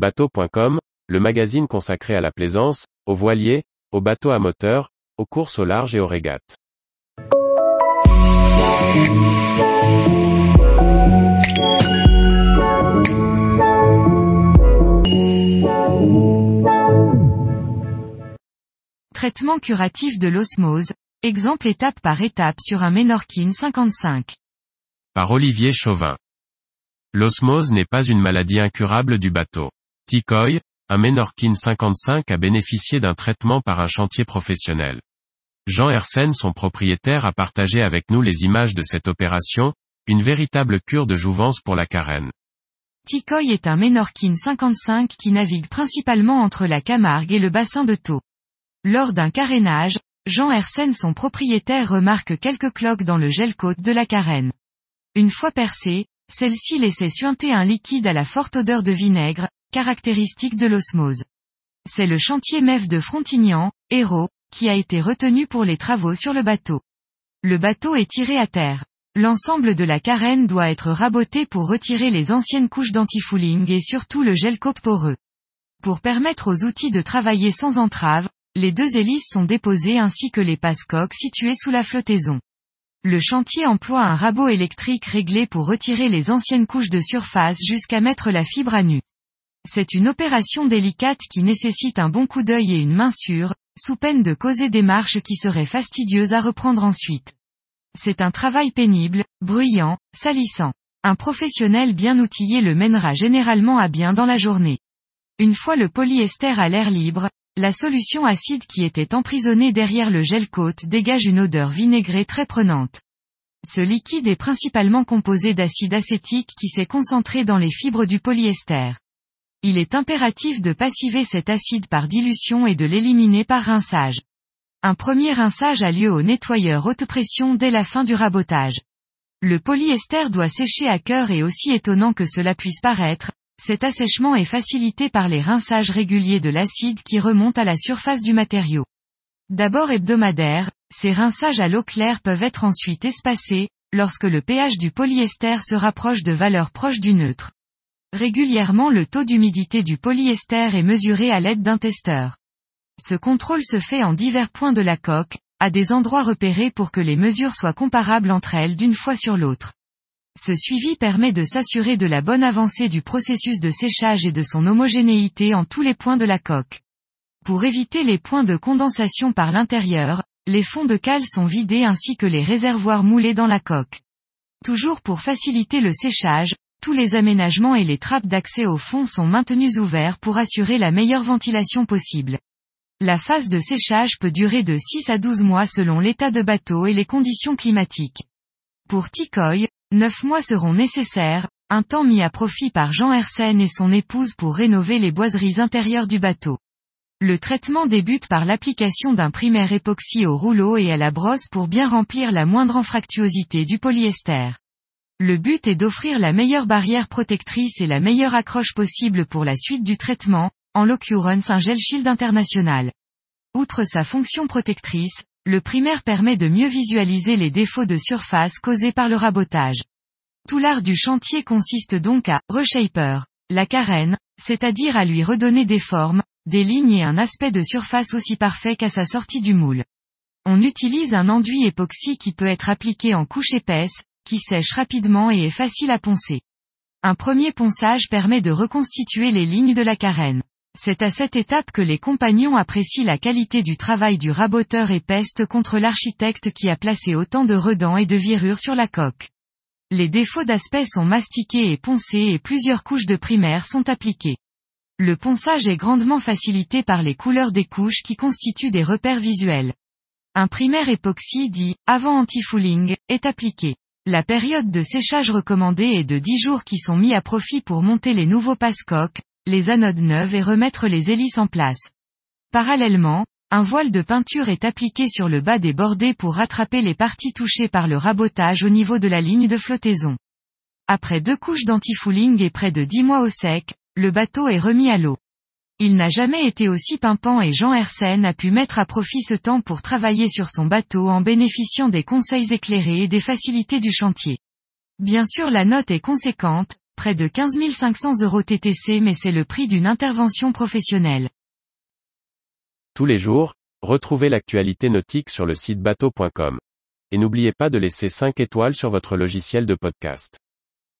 Bateau.com, le magazine consacré à la plaisance, aux voiliers, aux bateaux à moteur, aux courses au large et aux régates. Traitement curatif de l'osmose, exemple étape par étape sur un Menorkin 55. Par Olivier Chauvin. L'osmose n'est pas une maladie incurable du bateau. Tikoi, un Menorkin 55 a bénéficié d'un traitement par un chantier professionnel. Jean Hersen son propriétaire a partagé avec nous les images de cette opération, une véritable cure de jouvence pour la carène. Tikoi est un Menorkin 55 qui navigue principalement entre la Camargue et le bassin de Thau. Lors d'un carénage, Jean Hersen son propriétaire remarque quelques cloques dans le gel-côte de la carène. Une fois percée, celle-ci laissait suinter un liquide à la forte odeur de vinaigre, caractéristique de l'osmose. C'est le chantier MEF de Frontignan, Hérault, qui a été retenu pour les travaux sur le bateau. Le bateau est tiré à terre. L'ensemble de la carène doit être raboté pour retirer les anciennes couches d'antifouling et surtout le gel côte poreux. Pour permettre aux outils de travailler sans entrave, les deux hélices sont déposées ainsi que les passe-coques situées sous la flottaison. Le chantier emploie un rabot électrique réglé pour retirer les anciennes couches de surface jusqu'à mettre la fibre à nu. C'est une opération délicate qui nécessite un bon coup d'œil et une main sûre, sous peine de causer des marches qui seraient fastidieuses à reprendre ensuite. C'est un travail pénible, bruyant, salissant. Un professionnel bien outillé le mènera généralement à bien dans la journée. Une fois le polyester à l'air libre, la solution acide qui était emprisonnée derrière le gel côte dégage une odeur vinaigrée très prenante. Ce liquide est principalement composé d'acide acétique qui s'est concentré dans les fibres du polyester. Il est impératif de passiver cet acide par dilution et de l'éliminer par rinçage. Un premier rinçage a lieu au nettoyeur haute pression dès la fin du rabotage. Le polyester doit sécher à cœur et aussi étonnant que cela puisse paraître, cet assèchement est facilité par les rinçages réguliers de l'acide qui remonte à la surface du matériau. D'abord hebdomadaires, ces rinçages à l'eau claire peuvent être ensuite espacés, lorsque le pH du polyester se rapproche de valeurs proches du neutre. Régulièrement le taux d'humidité du polyester est mesuré à l'aide d'un testeur. Ce contrôle se fait en divers points de la coque, à des endroits repérés pour que les mesures soient comparables entre elles d'une fois sur l'autre. Ce suivi permet de s'assurer de la bonne avancée du processus de séchage et de son homogénéité en tous les points de la coque. Pour éviter les points de condensation par l'intérieur, les fonds de cale sont vidés ainsi que les réservoirs moulés dans la coque. Toujours pour faciliter le séchage, tous les aménagements et les trappes d'accès au fond sont maintenus ouverts pour assurer la meilleure ventilation possible. La phase de séchage peut durer de 6 à 12 mois selon l'état de bateau et les conditions climatiques. Pour Tikoi, Neuf mois seront nécessaires, un temps mis à profit par Jean Hersen et son épouse pour rénover les boiseries intérieures du bateau. Le traitement débute par l'application d'un primaire époxy au rouleau et à la brosse pour bien remplir la moindre anfractuosité du polyester. Le but est d'offrir la meilleure barrière protectrice et la meilleure accroche possible pour la suite du traitement, en l'occurrence un gel shield international. Outre sa fonction protectrice, le primaire permet de mieux visualiser les défauts de surface causés par le rabotage. Tout l'art du chantier consiste donc à reshaper la carène, c'est-à-dire à lui redonner des formes, des lignes et un aspect de surface aussi parfait qu'à sa sortie du moule. On utilise un enduit époxy qui peut être appliqué en couche épaisse, qui sèche rapidement et est facile à poncer. Un premier ponçage permet de reconstituer les lignes de la carène. C'est à cette étape que les compagnons apprécient la qualité du travail du raboteur et pestent contre l'architecte qui a placé autant de redans et de virures sur la coque. Les défauts d'aspect sont mastiqués et poncés et plusieurs couches de primaire sont appliquées. Le ponçage est grandement facilité par les couleurs des couches qui constituent des repères visuels. Un primaire époxy dit, avant anti-fouling, est appliqué. La période de séchage recommandée est de 10 jours qui sont mis à profit pour monter les nouveaux passe-coques, les anodes neuves et remettre les hélices en place. Parallèlement, un voile de peinture est appliqué sur le bas des bordées pour rattraper les parties touchées par le rabotage au niveau de la ligne de flottaison. Après deux couches d'antifouling et près de dix mois au sec, le bateau est remis à l'eau. Il n'a jamais été aussi pimpant et Jean Hersen a pu mettre à profit ce temps pour travailler sur son bateau en bénéficiant des conseils éclairés et des facilités du chantier. Bien sûr la note est conséquente, près de 15 500 euros TTC mais c'est le prix d'une intervention professionnelle. Tous les jours, retrouvez l'actualité nautique sur le site bateau.com. Et n'oubliez pas de laisser 5 étoiles sur votre logiciel de podcast.